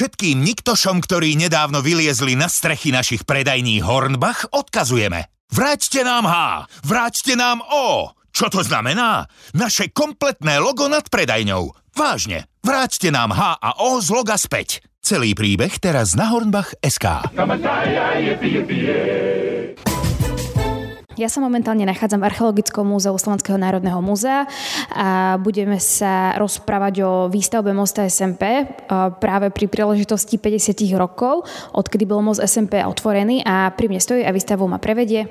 Všetkým niktošom, ktorí nedávno vyliezli na strechy našich predajní Hornbach, odkazujeme. Vráťte nám H, vráťte nám O. Čo to znamená? Naše kompletné logo nad predajňou. Vážne, vráťte nám H a O z loga späť. Celý príbeh teraz na Hornbach SK. Ja sa momentálne nachádzam v Archeologickom múzeu Slovenského národného múzea a budeme sa rozprávať o výstavbe mosta SMP práve pri príležitosti 50 rokov, odkedy bol most SMP otvorený a pri mne stojí a výstavu ma prevedie.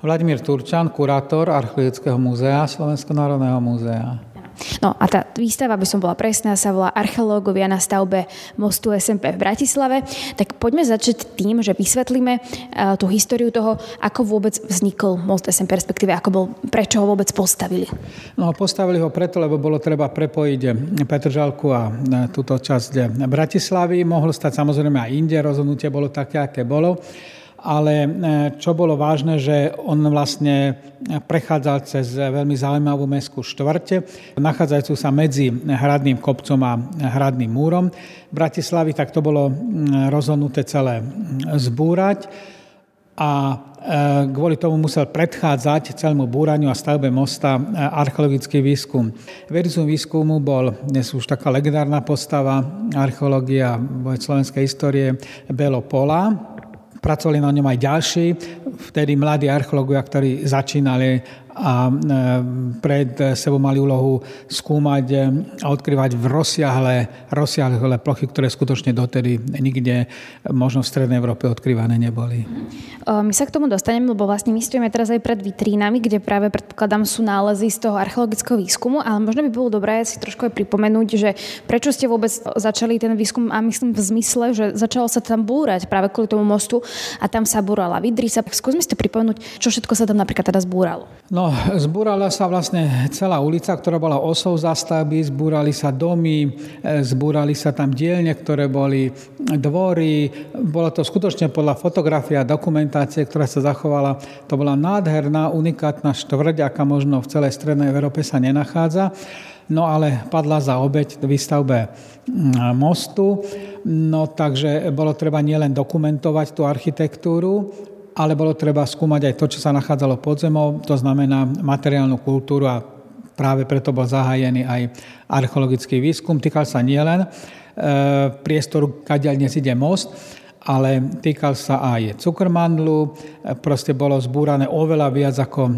Vladimír Turčan, kurátor Archeologického múzea Slovenského národného múzea. No a tá výstava, aby som bola presná, sa volá Archeológovia na stavbe mostu SMP v Bratislave. Tak poďme začať tým, že vysvetlíme uh, tú históriu toho, ako vôbec vznikol most SMP, respektíve ako bol, prečo ho vôbec postavili. No postavili ho preto, lebo bolo treba prepojiť Petržalku a túto časť Bratislavy. Mohlo stať samozrejme aj inde, rozhodnutie bolo také, aké bolo ale e, čo bolo vážne, že on vlastne prechádzal cez veľmi zaujímavú mestskú štvrte, nachádzajúcu sa medzi hradným kopcom a hradným múrom. Bratislavy, tak to bolo rozhodnuté celé zbúrať. A e, kvôli tomu musel predchádzať celému búraniu a stavbe mosta e, archeologický výskum. Vedúcim výskumu bol dnes už taká legendárna postava archeológia slovenskej histórie Belo Pola, Pracovali na ňom aj ďalší, vtedy mladí archeológovia, ktorí začínali a e, pred sebou mali úlohu skúmať e, a odkrývať v rozsiahle, rozsiahle plochy, ktoré skutočne dotedy nikde možno v Strednej Európe odkrývané neboli. My sa k tomu dostaneme, lebo vlastne my stojíme teraz aj pred vitrínami, kde práve predpokladám sú nálezy z toho archeologického výskumu, ale možno by bolo dobré si trošku aj pripomenúť, že prečo ste vôbec začali ten výskum a myslím v zmysle, že začalo sa tam búrať práve kvôli tomu mostu a tam sa búrala vidrica. Skúsme si to pripomenúť, čo všetko sa tam napríklad teraz búralo. No, zbúrala sa vlastne celá ulica, ktorá bola osou zastavby, zbúrali sa domy, e, zbúrali sa tam dielne, ktoré boli dvory. Bola to skutočne podľa fotografie a dokumentácie, ktorá sa zachovala. To bola nádherná, unikátna štvrť, aká možno v celej Strednej Európe sa nenachádza. No ale padla za obeď výstavbe mostu. No takže bolo treba nielen dokumentovať tú architektúru, ale bolo treba skúmať aj to, čo sa nachádzalo pod zemou, to znamená materiálnu kultúru a práve preto bol zahájený aj archeologický výskum. Týkal sa nielen e, priestoru, kadiaľ dnes ide most, ale týkal sa aj cukrmandlu, proste bolo zbúrané oveľa viac, ako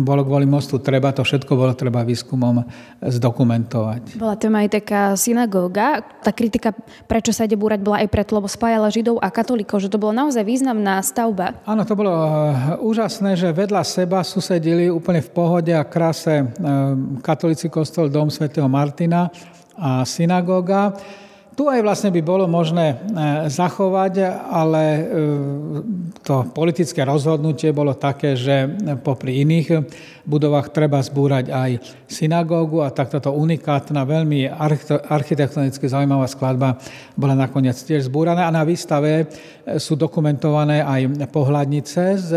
bolo kvôli mostu treba, to všetko bolo treba výskumom zdokumentovať. Bola tam aj taká synagóga, tá kritika, prečo sa ide búrať, bola aj preto, lebo spájala Židov a katolíkov, že to bola naozaj významná stavba. Áno, to bolo eh, úžasné, že vedľa seba susedili úplne v pohode a kráse eh, katolícky kostol Dom svätého Martina a synagóga. Tu aj vlastne by bolo možné e, zachovať, ale e, to politické rozhodnutie bolo také, že popri iných budovách treba zbúrať aj synagógu a takto to unikátna, veľmi architektonicky zaujímavá skladba bola nakoniec tiež zbúraná a na výstave sú dokumentované aj pohľadnice z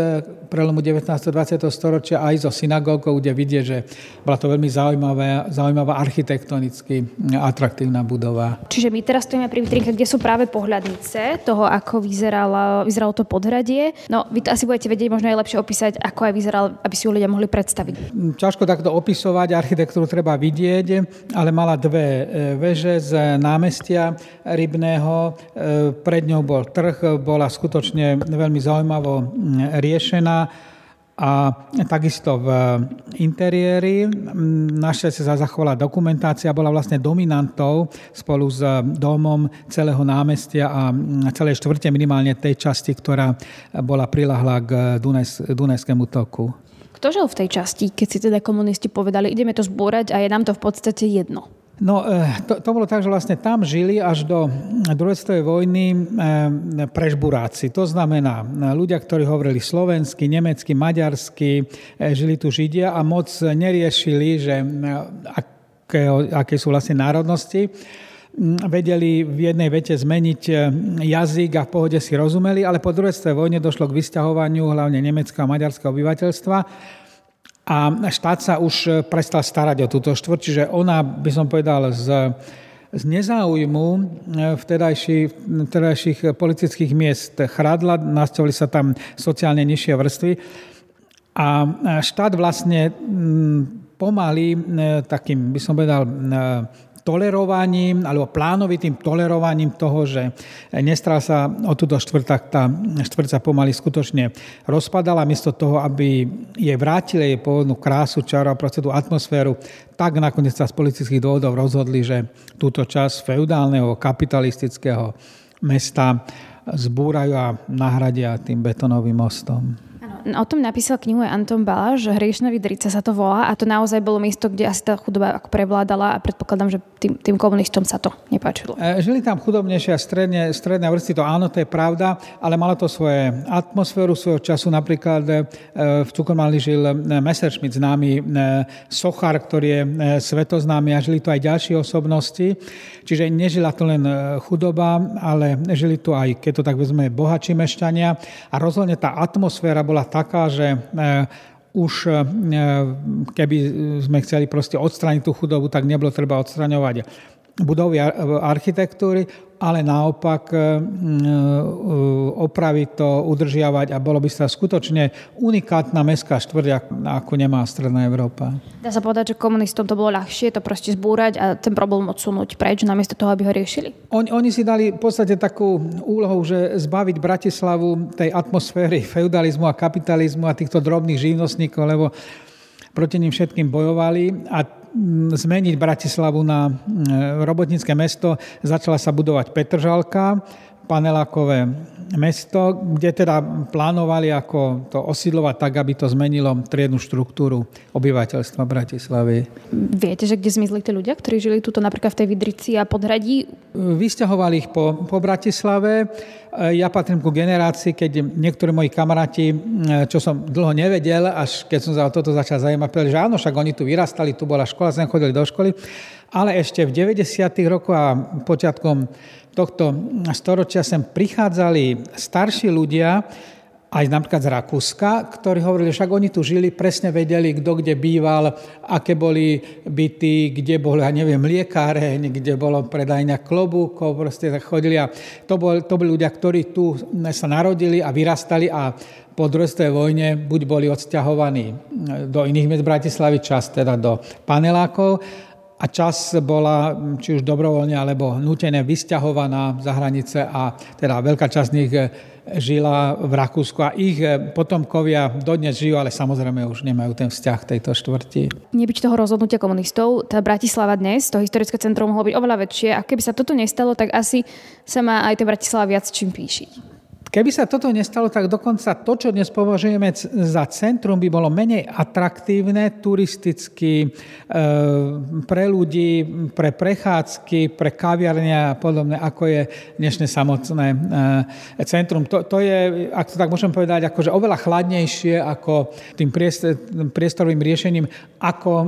prelomu 19. 20. storočia aj zo synagógou, kde vidie, že bola to veľmi zaujímavá, zaujímavá architektonicky atraktívna budova. Čiže my teraz stojíme pri vitrinke, kde sú práve pohľadnice toho, ako vyzeralo, vyzeralo to podhradie. No, vy to asi budete vedieť možno aj lepšie opísať, ako aj vyzeral, aby si ju ľudia mohli predstaviť. Ťažko takto opisovať, architektúru treba vidieť, ale mala dve e, veže z námestia rybného. E, pred ňou bol trh, bola skutočne veľmi zaujímavo riešená a takisto v interiéri našťastie sa zachovala dokumentácia, bola vlastne dominantou spolu s domom celého námestia a celej štvrte minimálne tej časti, ktorá bola prilahla k Dunajs, Dunajskému toku. Kto žil v tej časti, keď si teda komunisti povedali, ideme to zbúrať a je nám to v podstate jedno? No, e, to, to bolo tak, že vlastne tam žili až do druhej svetovej vojny e, prežburáci. To znamená ľudia, ktorí hovorili slovensky, nemecky, maďarsky, žili tu Židia a moc neriešili, že aké, aké sú vlastne národnosti vedeli v jednej vete zmeniť jazyk a v pohode si rozumeli, ale po druhej vojne došlo k vysťahovaniu hlavne nemeckého a maďarského obyvateľstva a štát sa už prestal starať o túto štvrt, čiže ona, by som povedal, z z nezáujmu vtedajší, vtedajších politických miest chradla, nastavili sa tam sociálne nižšie vrstvy a štát vlastne pomaly takým, by som povedal, tolerovaním alebo plánovitým tolerovaním toho, že nestral sa o túto štvrtak, tá štvrť sa pomaly skutočne rozpadala, miesto toho, aby jej vrátili jej pôvodnú krásu, čaru a procedu atmosféru, tak nakoniec sa z politických dôvodov rozhodli, že túto časť feudálneho kapitalistického mesta zbúrajú a nahradia tým betonovým mostom. O tom napísal knihu Anton Baláš, Hriešna Vidrica sa to volá a to naozaj bolo miesto, kde asi tá chudoba ako prevládala a predpokladám, že tým, tým komunistom sa to nepáčilo. E, žili tam chudobnejšie a stredne, stredné vrsty, to áno, to je pravda, ale malo to svoje atmosféru svojho času. Napríklad e, v Cukormali žil e, Messerschmitt, známy sochár, ktorý je svetoznámy a žili tu aj ďalšie osobnosti. Čiže nežila to len chudoba, ale žili tu aj, keď to tak vezme, bohači mešťania a rozhodne tá atmosféra bola taká, že už keby sme chceli proste odstrániť tú chudobu, tak nebolo treba odstraňovať budovy architektúry, ale naopak e, e, opraviť to, udržiavať a bolo by sa skutočne unikátna mestská štvrť, ako nemá Stredná Európa. Dá sa povedať, že komunistom to bolo ľahšie to proste zbúrať a ten problém odsunúť preč, namiesto toho, aby ho riešili? Oni, oni si dali v podstate takú úlohu, že zbaviť Bratislavu tej atmosféry feudalizmu a kapitalizmu a týchto drobných živnostníkov, lebo proti ním všetkým bojovali a zmeniť Bratislavu na robotnícke mesto. Začala sa budovať Petržalka, panelákové mesto, kde teda plánovali ako to osídlovať tak, aby to zmenilo triednu štruktúru obyvateľstva Bratislavy. Viete, že kde zmizli tí ľudia, ktorí žili tuto napríklad v tej Vidrici a Podhradí? Vysťahovali ich po, po Bratislave. Ja patrím ku generácii, keď niektorí moji kamaráti, čo som dlho nevedel, až keď som sa o toto začal zaujímať, povedali, že áno, však oni tu vyrastali, tu bola škola, sem chodili do školy, ale ešte v 90. rokoch a počiatkom tohto storočia sem prichádzali starší ľudia, aj napríklad z Rakúska, ktorí hovorili, však oni tu žili, presne vedeli, kto kde býval, aké boli byty, kde boli, ja neviem, liekáreň, kde bolo predajňa klobúkov, proste tak chodili a to, bol, to boli ľudia, ktorí tu sa narodili a vyrastali a po druhej vojne buď boli odsťahovaní do iných miest Bratislavy, čas teda do panelákov, a čas bola či už dobrovoľne alebo nutené vysťahovaná za hranice a teda veľká časť z nich eh, žila v Rakúsku a ich eh, potomkovia dodnes žijú, ale samozrejme už nemajú ten vzťah tejto štvrti. Nebyť toho rozhodnutia komunistov, tá Bratislava dnes, to historické centrum mohlo byť oveľa väčšie a keby sa toto nestalo, tak asi sa má aj tá Bratislava viac čím píšiť. Keby sa toto nestalo, tak dokonca to, čo dnes považujeme za centrum, by bolo menej atraktívne turisticky e, pre ľudí, pre prechádzky, pre kaviarne a podobné, ako je dnešné samotné e, centrum. To, to je, ak to tak môžem povedať, akože oveľa chladnejšie ako tým priestorovým riešením, ako e,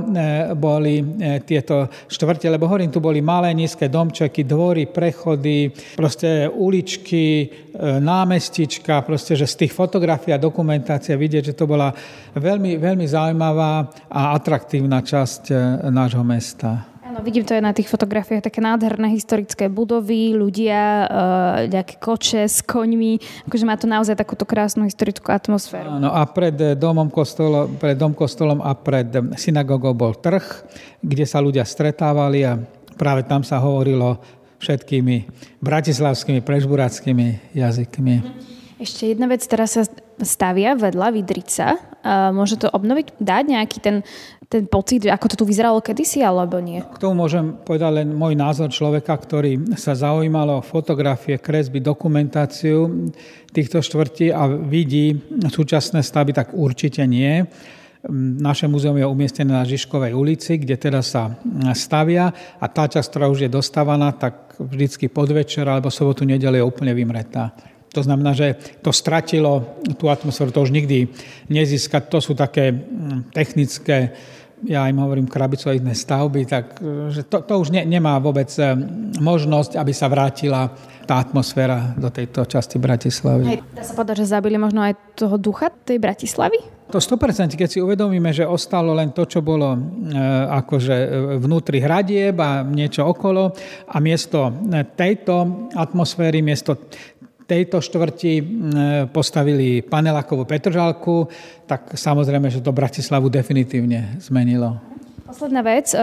boli tieto štvrte, lebo hovorím, tu boli malé, nízke domčeky, dvory, prechody, proste uličky, námestia, námestička, proste, že z tých fotografií a dokumentácie vidieť, že to bola veľmi, veľmi zaujímavá a atraktívna časť e, nášho mesta. Áno, vidím to aj na tých fotografiách, také nádherné historické budovy, ľudia, e, nejaké koče s koňmi, akože má to naozaj takúto krásnu historickú atmosféru. Áno, a pred domom kostolom, pred dom kostolom a pred synagogou bol trh, kde sa ľudia stretávali a práve tam sa hovorilo všetkými bratislavskými, prežburáckými jazykmi. Ešte jedna vec, teraz sa stavia vedľa Vidrica. Môže to obnoviť, dať nejaký ten, ten pocit, ako to tu vyzeralo kedysi, alebo nie? K tomu môžem povedať len môj názor človeka, ktorý sa zaujímalo o fotografie, kresby, dokumentáciu týchto štvrtí a vidí súčasné stavy, tak určite nie. Naše múzeum je umiestnené na Žižkovej ulici, kde teda sa stavia a tá časť, ktorá už je dostávaná, tak vždycky podvečer alebo sobotu, nedelu je úplne vymretá. To znamená, že to stratilo tú atmosféru, to už nikdy nezíska. To sú také technické, ja im hovorím krabicoidné stavby, tak že to, to už ne, nemá vôbec e, možnosť, aby sa vrátila tá atmosféra do tejto časti Bratislavy. Hej, dá sa povedať, že zabili možno aj toho ducha tej Bratislavy? To 100%, keď si uvedomíme, že ostalo len to, čo bolo e, akože vnútri hradieb a niečo okolo a miesto tejto atmosféry, miesto tejto štvrti postavili panelákovú Petržalku, tak samozrejme, že to Bratislavu definitívne zmenilo. Posledná vec eh,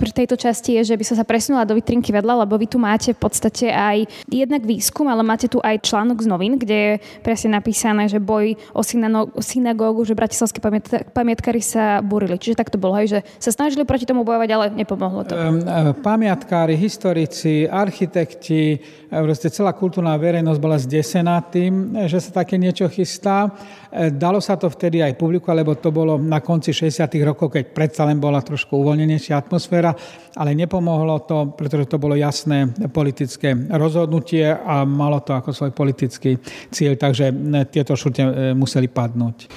pri tejto časti je, že by som sa presunula do vitrinky vedľa, lebo vy tu máte v podstate aj jednak výskum, ale máte tu aj článok z novín, kde je presne napísané, že boj o synagógu, že bratislavské pamiatkári sa burili. Čiže tak to bolo, hej, že sa snažili proti tomu bojovať, ale nepomohlo to. Eh, pamiatkári, historici, architekti, eh, proste celá kultúrna verejnosť bola zdesená tým, že sa také niečo chystá. Dalo sa to vtedy aj publiku, lebo to bolo na konci 60. rokov, keď predsa len bola trošku uvoľnenejšia atmosféra, ale nepomohlo to, pretože to bolo jasné politické rozhodnutie a malo to ako svoj politický cieľ, takže tieto šurte e, museli padnúť.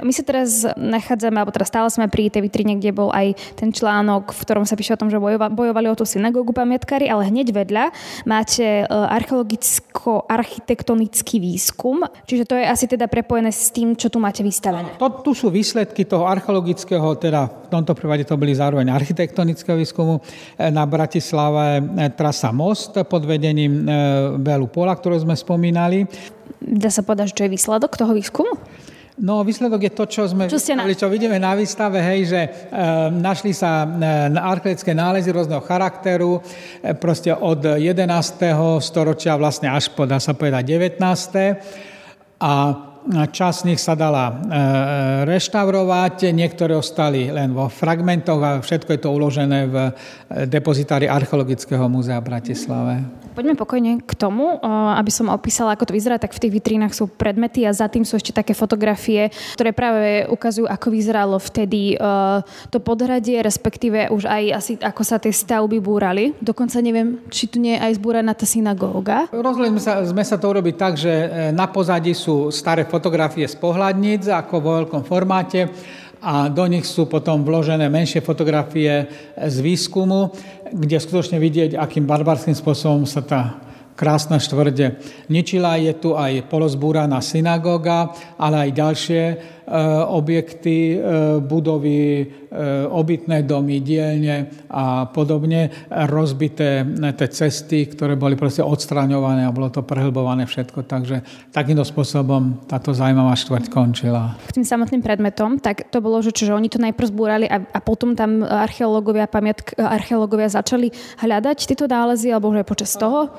My sa teraz nachádzame, alebo teraz stále sme pri tej vitrine, kde bol aj ten článok, v ktorom sa píše o tom, že bojovali o tú synagógu pamiatkári, ale hneď vedľa máte e, archeologicko-architektonický výskum, čiže to je asi teda prepojené s tým, čo tu máte vystavené. To, tu sú výsledky toho archeologického, teda v tomto prípade to boli zároveň architektonického výskumu e, na Bratislave e, trasa Most pod vedením Belu Pola, ktorú sme spomínali. Dá sa povedať, čo je výsledok toho výskumu? No, výsledok je to, čo sme čo, na... čo vidíme na výstave, hej, že e, našli sa e, archeologické nálezy rôzneho charakteru, e, proste od 11. storočia vlastne až po, dá sa povedať, 19. A časť z nich sa dala reštaurovať, niektoré ostali len vo fragmentoch a všetko je to uložené v depozitári Archeologického múzea v Bratislave. Poďme pokojne k tomu, aby som opísala, ako to vyzerá, tak v tých vitrínach sú predmety a za tým sú ešte také fotografie, ktoré práve ukazujú, ako vyzeralo vtedy to podhradie, respektíve už aj asi ako sa tie stavby búrali. Dokonca neviem, či tu nie je aj zbúraná tá synagóga. Rozhodli sme sa, sme sa to urobiť tak, že e, na pozadí sú staré fotografie z pohľadníc ako vo veľkom formáte a do nich sú potom vložené menšie fotografie z výskumu, kde skutočne vidieť, akým barbarským spôsobom sa tá krásna štvrde ničila. Je tu aj polozbúraná synagóga, ale aj ďalšie Eh, objekty, eh, budovy, eh, obytné domy, dielne a podobne, rozbité tie cesty, ktoré boli proste odstraňované a bolo to prehlbované všetko. Takže takýmto spôsobom táto zaujímavá štvrť končila. K tým samotným predmetom, tak to bolo, že, čo, že oni to najprv zbúrali a, a potom tam archeológovia, pamiatk, archeológovia začali hľadať tieto nálezy, alebo aj počas toho?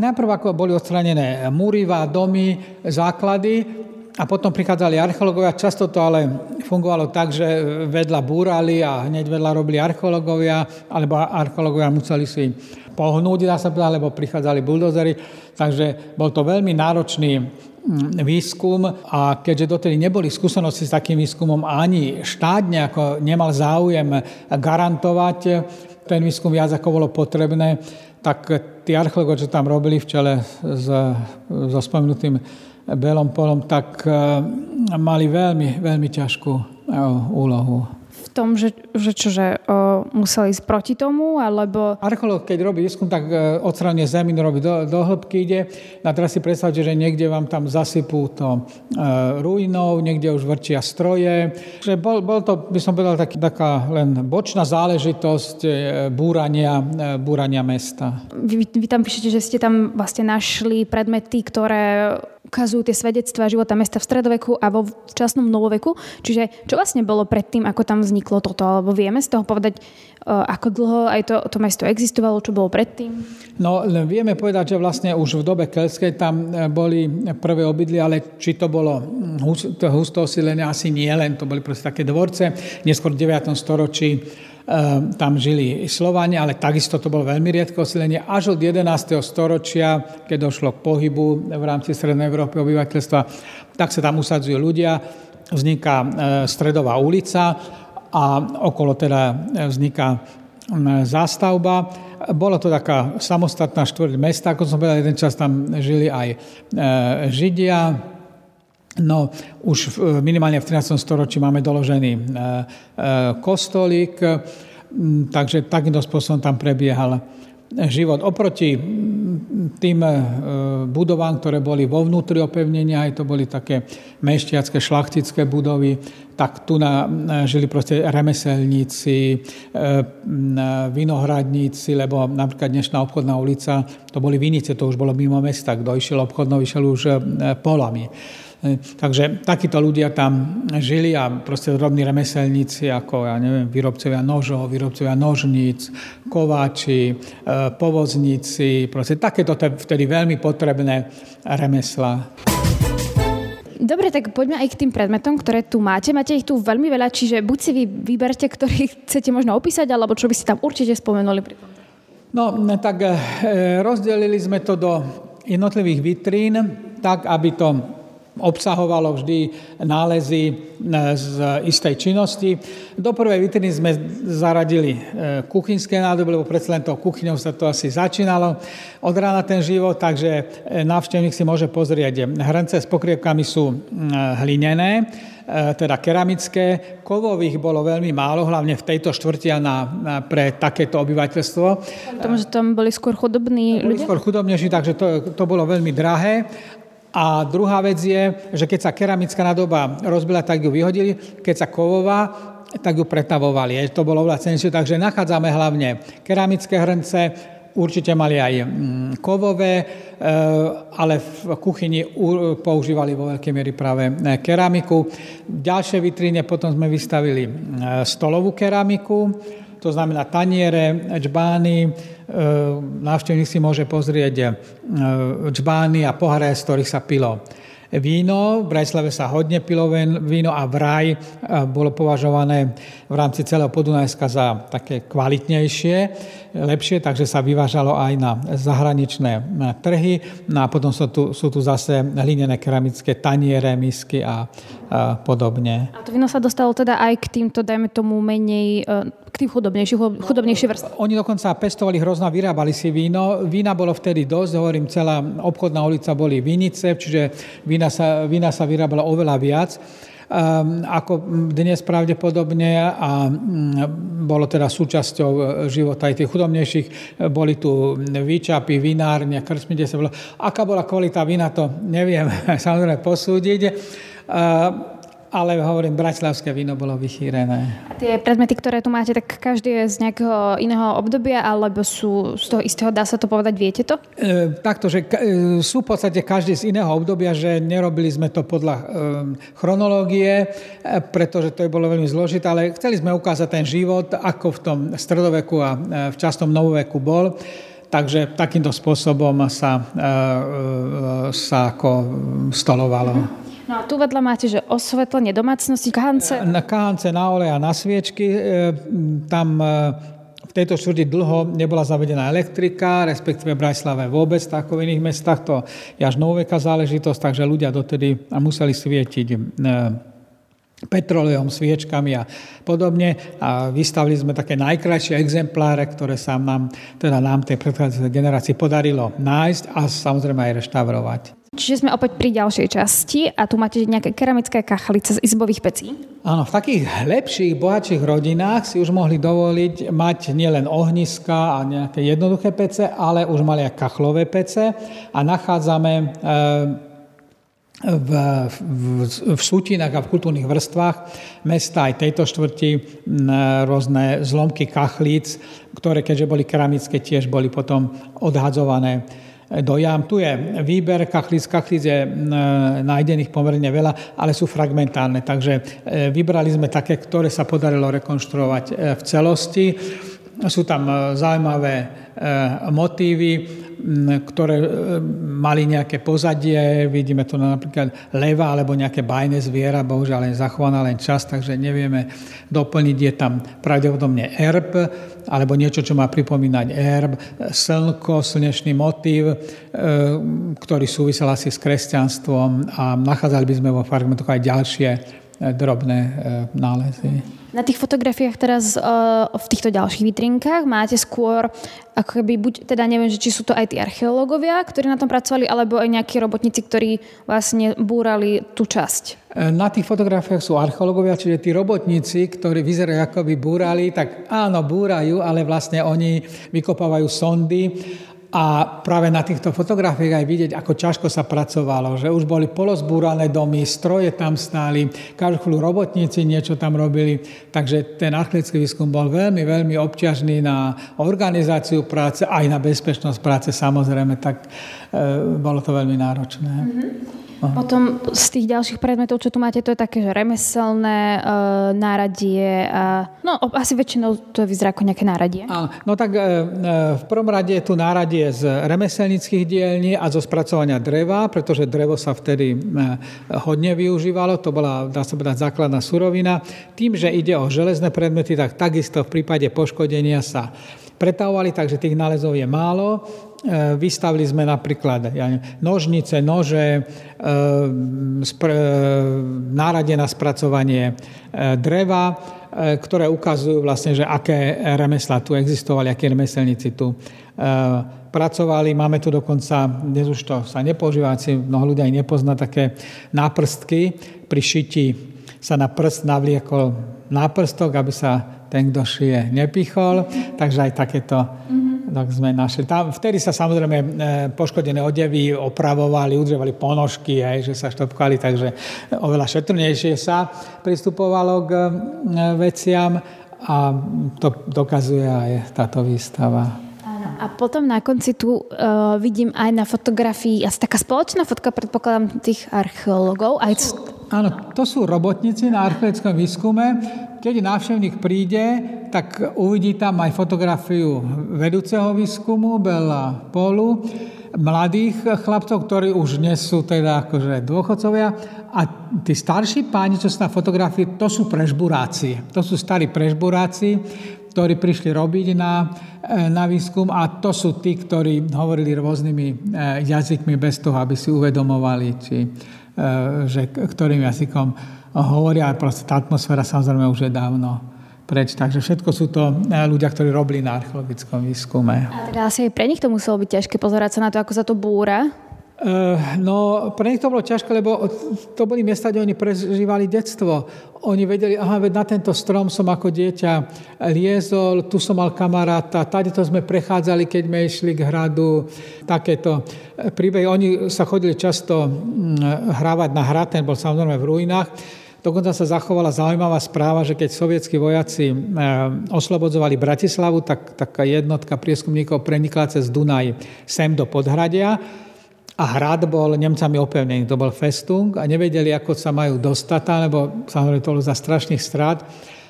Najprv ako boli odstranené múrivá, domy, základy, a potom prichádzali archeológovia, často to ale fungovalo tak, že vedľa búrali a hneď vedľa robili archeológovia, alebo archeológovia museli si pohnúť, dá sa povedať, lebo prichádzali buldozery. Takže bol to veľmi náročný výskum a keďže dotedy neboli skúsenosti s takým výskumom ani štát nemal záujem garantovať ten výskum viac ako bolo potrebné, tak tí archeológovia, čo tam robili v čele s, so spomenutým Belom polom, tak eh, mali veľmi, veľmi ťažkú eh, úlohu tom, že, že čože o, museli ísť proti tomu, alebo... Archeológ, keď robí výskum, tak e, odstranenie zemín robí do, do hĺbky, ide. A teraz si predstavte, že niekde vám tam zasypú to e, ruinou, niekde už vrčia stroje. Že bol, bol to, by som povedal, taký, taká len bočná záležitosť e, búrania, e, búrania mesta. Vy, vy tam píšete, že ste tam vlastne našli predmety, ktoré ukazujú tie svedectvá života mesta v stredoveku a vo včasnom novoveku. Čiže čo vlastne bolo predtým, ako tam vzniklo toto? Alebo vieme z toho povedať, e, ako dlho aj to, to mesto existovalo, čo bolo predtým? No, vieme povedať, že vlastne už v dobe kelskej tam e, boli prvé obydly, ale či to bolo husto osídlené, asi nie len, to boli proste také dvorce. Neskôr v 9. storočí tam žili Slovani, ale takisto to bolo veľmi riedke osídlenie. Až od 11. storočia, keď došlo k pohybu v rámci Strednej Európy obyvateľstva, tak sa tam usadzujú ľudia, vzniká ehm, Stredová ulica a okolo teda vzniká ehm, zástavba. Bola to taká samostatná štvrť mesta, ako som povedal, jeden čas tam žili aj Židia, No, už minimálne v 13. storočí máme doložený e, e, kostolík, takže takýmto spôsobom tam prebiehal život. Oproti tým e, budovám, ktoré boli vo vnútri opevnenia, aj to boli také mešťacké, šlachtické budovy, tak tu na, žili proste remeselníci, e, vinohradníci, lebo napríklad dnešná obchodná ulica, to boli vinice, to už bolo mimo mesta, kto išiel obchodnou, išiel už e, polami. Takže takíto ľudia tam žili a proste drobní remeselníci, ako ja neviem, výrobcovia nožov, výrobcovia nožníc, kováči, e, povozníci, proste takéto vtedy veľmi potrebné remesla. Dobre, tak poďme aj k tým predmetom, ktoré tu máte. Máte ich tu veľmi veľa, čiže buď si vy vyberte, ktorý chcete možno opísať, alebo čo by si tam určite spomenuli pri tom. No, tak e, rozdelili sme to do jednotlivých vitrín, tak aby to obsahovalo vždy nálezy e, z istej činnosti. Do prvej vitriny sme zaradili e, kuchynské nádoby, lebo predsa len to kuchyňou sa to asi začínalo od rána ten život, takže e, návštevník si môže pozrieť. Hrnce s pokrievkami sú hlinené, teda keramické. Kovových bolo veľmi málo, hlavne v tejto štvrti na, na, pre takéto obyvateľstvo. Tomu, že tam boli skôr chudobní ľudia? Skôr chudobnejší, takže to, to bolo veľmi drahé a druhá vec je, že keď sa keramická nádoba rozbila, tak ju vyhodili, keď sa kovová, tak ju pretavovali. To bolo oveľa cenšie, takže nachádzame hlavne keramické hrnce, určite mali aj mm, kovové, e, ale v kuchyni používali vo veľkej miery práve e, keramiku. V ďalšej vitríne potom sme vystavili e, stolovú keramiku, to znamená taniere, čbány, návštevník si môže pozrieť e, čbány a pohare, z ktorých sa pilo víno. V Brajslave sa hodne pilo víno a vraj bolo považované v rámci celého Podunajska za také kvalitnejšie, lepšie, takže sa vyvážalo aj na zahraničné trhy. No a potom sú tu, sú tu zase hlinené keramické taniere, misky a, a podobne. A to víno sa dostalo teda aj k týmto, dajme tomu, menej e, k tým chudobnejším, chudobnejšie vrstvy. Oni dokonca pestovali hrozno, vyrábali si víno. Vína bolo vtedy dosť, hovorím, celá obchodná ulica boli vinice, čiže vína sa, vína sa vyrábala oveľa viac um, ako dnes pravdepodobne a um, bolo teda súčasťou života aj tých chudobnejších. Boli tu výčapy, vinárne, krstmite sa. Aká bola kvalita vína, to neviem samozrejme posúdiť. Uh, ale hovorím, bratislavské víno bolo vychýrené. Tie predmety, ktoré tu máte, tak každý je z nejakého iného obdobia, alebo sú z toho istého, dá sa to povedať, viete to? E, takto, že e, sú v podstate každý z iného obdobia, že nerobili sme to podľa e, chronológie, e, pretože to je bolo veľmi zložité, ale chceli sme ukázať ten život, ako v tom stredoveku a e, v častom novoveku bol. Takže takýmto spôsobom sa, e, e, sa ako stolovalo. Mhm. No a tu vedľa máte, že osvetlenie domácnosti, kahance. Na kahance, na olej a na sviečky. E, tam e, v tejto štvrti dlho nebola zavedená elektrika, respektíve v Bratislave vôbec, tak ako v iných mestách. To je až novoveká záležitosť, takže ľudia dotedy museli svietiť e, petrolejom, sviečkami a podobne. A vystavili sme také najkrajšie exempláre, ktoré sa nám, teda nám tej predchádzajúcej generácii podarilo nájsť a samozrejme aj reštaurovať. Čiže sme opäť pri ďalšej časti a tu máte nejaké keramické kachlice z izbových pecí. Áno, v takých lepších, bohatších rodinách si už mohli dovoliť mať nielen ohniska a nejaké jednoduché pece, ale už mali aj kachlové pece a nachádzame e, v, v, v sútinách a v kultúrnych vrstvách mesta aj tejto štvrti rôzne zlomky kachlíc, ktoré keďže boli keramické, tiež boli potom odhadzované do jam. Tu je výber kachlíc, kachlíc je nájdených pomerne veľa, ale sú fragmentárne, takže e, vybrali sme také, ktoré sa podarilo rekonštruovať e, v celosti. Sú tam e, zaujímavé motívy, ktoré mali nejaké pozadie, vidíme to napríklad leva alebo nejaké bajné zviera, bohužiaľ len zachovaná len čas, takže nevieme doplniť, je tam pravdepodobne erb, alebo niečo, čo má pripomínať erb, slnko, slnečný motív, e, ktorý súvisel asi s kresťanstvom a nachádzali by sme vo fragmentoch aj ďalšie drobné nálezy. Na tých fotografiách teraz uh, v týchto ďalších vitrinkách máte skôr ako keby buď, teda neviem, že či sú to aj tí archeológovia, ktorí na tom pracovali, alebo aj nejakí robotníci, ktorí vlastne búrali tú časť. E, na tých fotografiách sú archeológovia, čiže tí robotníci, ktorí vyzerajú ako by búrali, tak áno, búrajú, ale vlastne oni vykopávajú sondy a práve na týchto fotografiách aj vidieť, ako ťažko sa pracovalo, že už boli polozbúrané domy, stroje tam stáli, každú chvíľu robotníci niečo tam robili, takže ten archeologický výskum bol veľmi, veľmi obťažný na organizáciu práce, aj na bezpečnosť práce samozrejme, tak e, bolo to veľmi náročné. Mm-hmm. Aha. Potom z tých ďalších predmetov, čo tu máte, to je také, že remeselné, e, náradie. A, no asi väčšinou to vyzerá ako nejaké náradie. Áno, no tak e, v prvom rade je tu náradie z remeselnických dielní a zo spracovania dreva, pretože drevo sa vtedy e, hodne využívalo, to bola, dá sa povedať, základná surovina. Tým, že ide o železné predmety, tak takisto v prípade poškodenia sa pretavovali, takže tých nálezov je málo. E, vystavili sme napríklad ja neviem, nožnice, nože, e, spr- e, nárade na spracovanie dreva, ktoré ukazujú vlastne, že aké remesla tu existovali, aké remeselníci tu pracovali. Máme tu dokonca, dnes už to sa nepoužíva, asi mnoho ľudí aj nepozná, také náprstky. Pri šiti sa na prst navliekol náprstok, aby sa ten, kto šije, nepichol. Takže aj takéto mm-hmm tak sme našli. Tam, vtedy sa samozrejme e, poškodené odevy opravovali, udržovali ponožky, aj, že sa štopkali, takže oveľa šetrnejšie sa pristupovalo k e, veciam a to dokazuje aj táto výstava. A potom na konci tu uh, vidím aj na fotografii, asi taká spoločná fotka, predpokladám, tých archeológov. Aj... Áno, to sú robotníci na archeologickom výskume. Keď návštevník príde, tak uvidí tam aj fotografiu vedúceho výskumu, Bela Polu, mladých chlapcov, ktorí už dnes sú teda akože dôchodcovia. A tí starší páni, čo sú na fotografii, to sú prežburáci. To sú starí prežburáci, ktorí prišli robiť na, e, na výskum a to sú tí, ktorí hovorili rôznymi e, jazykmi bez toho, aby si uvedomovali, či, e, že ktorým jazykom hovoria. Proste tá atmosféra samozrejme už je dávno preč. Takže všetko sú to ľudia, ktorí robili na archeologickom výskume. A teda asi pre nich to muselo byť ťažké pozerať sa na to, ako sa to búra Eh, no, pre nich to bolo ťažké, lebo to boli miesta, kde oni prežívali detstvo. Oni vedeli, aha, veď na tento strom som ako dieťa liezol, tu som mal kamaráta, tady to sme prechádzali, keď sme išli k hradu, takéto príbehy. Oni sa chodili často mm, hrávať na hrad, ten bol samozrejme v ruinách. Dokonca sa zachovala zaujímavá správa, že keď sovietskí vojaci eh, oslobodzovali Bratislavu, tak taká jednotka prieskumníkov prenikla cez Dunaj sem do Podhradia a hrad bol Nemcami opevnený, to bol Festung a nevedeli, ako sa majú dostať lebo samozrejme to bolo za strašných strát,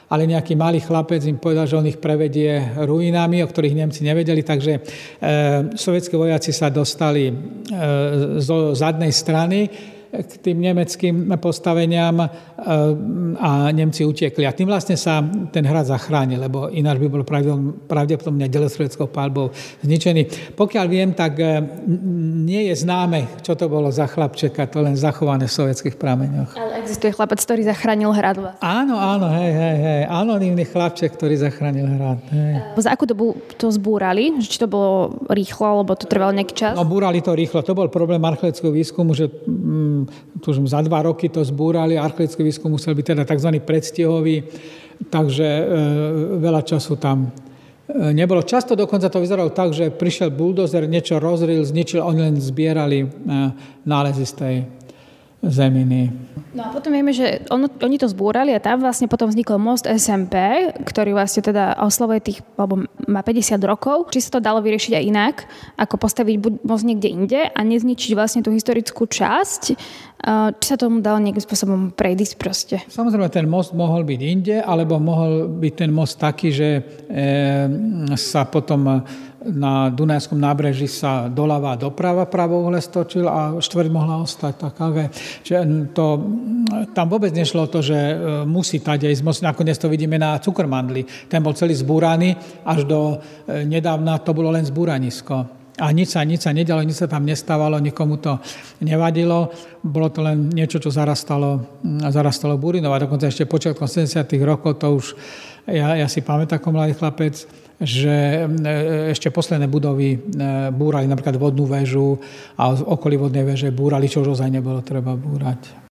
ale nejaký malý chlapec im povedal, že on ich prevedie ruinami, o ktorých Nemci nevedeli, takže e, sovietskí vojaci sa dostali e, zo zadnej strany, k tým nemeckým postaveniam e, a Nemci utiekli. A tým vlastne sa ten hrad zachránil, lebo ináč by bol pravdepodobne delostredeckou palbou zničený. Pokiaľ viem, tak e, nie je známe, čo to bolo za chlapčeka, to len zachované v sovietských prameňoch. Ale existuje chlapec, ktorý zachránil hrad vlastne. Áno, áno, hej, hej, hej. Anonívny chlapček, ktorý zachránil hrad. Hej. Za akú dobu to zbúrali? Či to bolo rýchlo, alebo to trvalo nejaký čas? No, búrali to rýchlo. To bol problém archeologického výskumu, že mm, tužím, za dva roky to zbúrali, archeologický výskum musel byť teda tzv. predstihový, takže e, veľa času tam e, nebolo. Často dokonca to vyzeralo tak, že prišiel buldozer, niečo rozril, zničil, oni len zbierali e, nálezy z tej zeminy. No a potom vieme, že on, oni to zbúrali a tam vlastne potom vznikol most SMP, ktorý vlastne teda oslovuje tých, alebo má 50 rokov. Či sa to dalo vyriešiť aj inak, ako postaviť most niekde inde a nezničiť vlastne tú historickú časť, či sa tomu dalo nejakým spôsobom prejdísť proste? Samozrejme, ten most mohol byť inde, alebo mohol byť ten most taký, že e, sa potom na Dunajskom nábreží sa doľava a doprava pravouhle stočil a štvrť mohla ostať taká. Čiže to, tam vôbec nešlo to, že musí tať ísť most. Nakoniec to vidíme na Cukrmandli. Ten bol celý zbúraný, až do nedávna to bolo len zbúranisko. A nič sa, nič sa nedalo, nič sa tam nestávalo, nikomu to nevadilo. Bolo to len niečo, čo zarastalo, zarastalo burinou a dokonca ešte počiatkom 70. rokov to už, ja, ja si pamätám ako mladý chlapec, že ešte posledné budovy búrali napríklad vodnú väžu a okolí vodnej väže búrali, čo už ozaj nebolo treba búrať.